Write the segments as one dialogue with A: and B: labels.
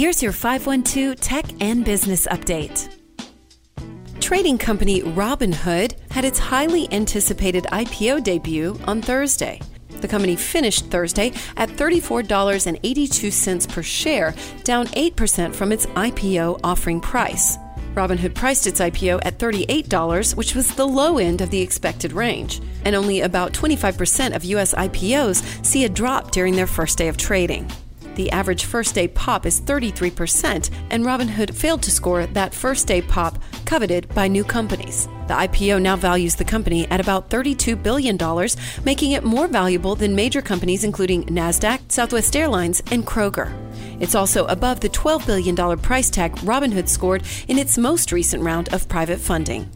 A: Here's your 512 Tech and Business Update. Trading company Robinhood had its highly anticipated IPO debut on Thursday. The company finished Thursday at $34.82 per share, down 8% from its IPO offering price. Robinhood priced its IPO at $38, which was the low end of the expected range, and only about 25% of U.S. IPOs see a drop during their first day of trading. The average first day pop is 33%, and Robinhood failed to score that first day pop coveted by new companies. The IPO now values the company at about $32 billion, making it more valuable than major companies including NASDAQ, Southwest Airlines, and Kroger. It's also above the $12 billion price tag Robinhood scored in its most recent round of private funding.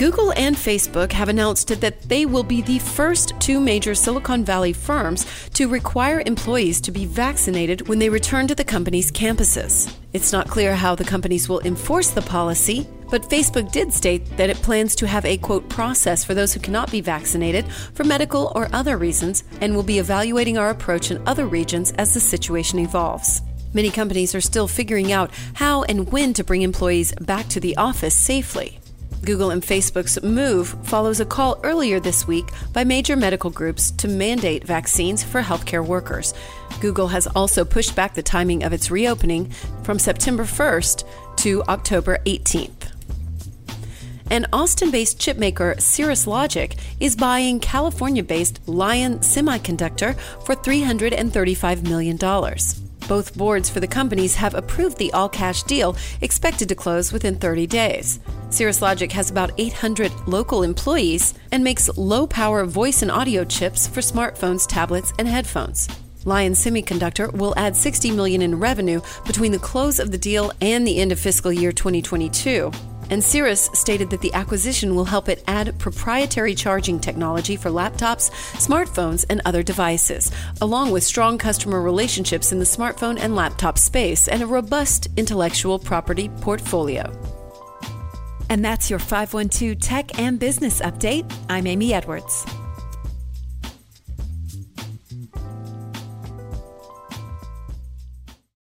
A: Google and Facebook have announced that they will be the first two major Silicon Valley firms to require employees to be vaccinated when they return to the company's campuses. It's not clear how the companies will enforce the policy, but Facebook did state that it plans to have a quote process for those who cannot be vaccinated for medical or other reasons and will be evaluating our approach in other regions as the situation evolves. Many companies are still figuring out how and when to bring employees back to the office safely. Google and Facebook's move follows a call earlier this week by major medical groups to mandate vaccines for healthcare workers. Google has also pushed back the timing of its reopening from September 1st to October 18th. An Austin based chipmaker, Cirrus Logic, is buying California based Lion Semiconductor for $335 million. Both boards for the companies have approved the all cash deal, expected to close within 30 days. Cirrus Logic has about 800 local employees and makes low power voice and audio chips for smartphones, tablets, and headphones. Lion Semiconductor will add 60 million in revenue between the close of the deal and the end of fiscal year 2022. And Cirrus stated that the acquisition will help it add proprietary charging technology for laptops, smartphones, and other devices, along with strong customer relationships in the smartphone and laptop space and a robust intellectual property portfolio. And that's your 512 Tech and Business Update. I'm Amy Edwards.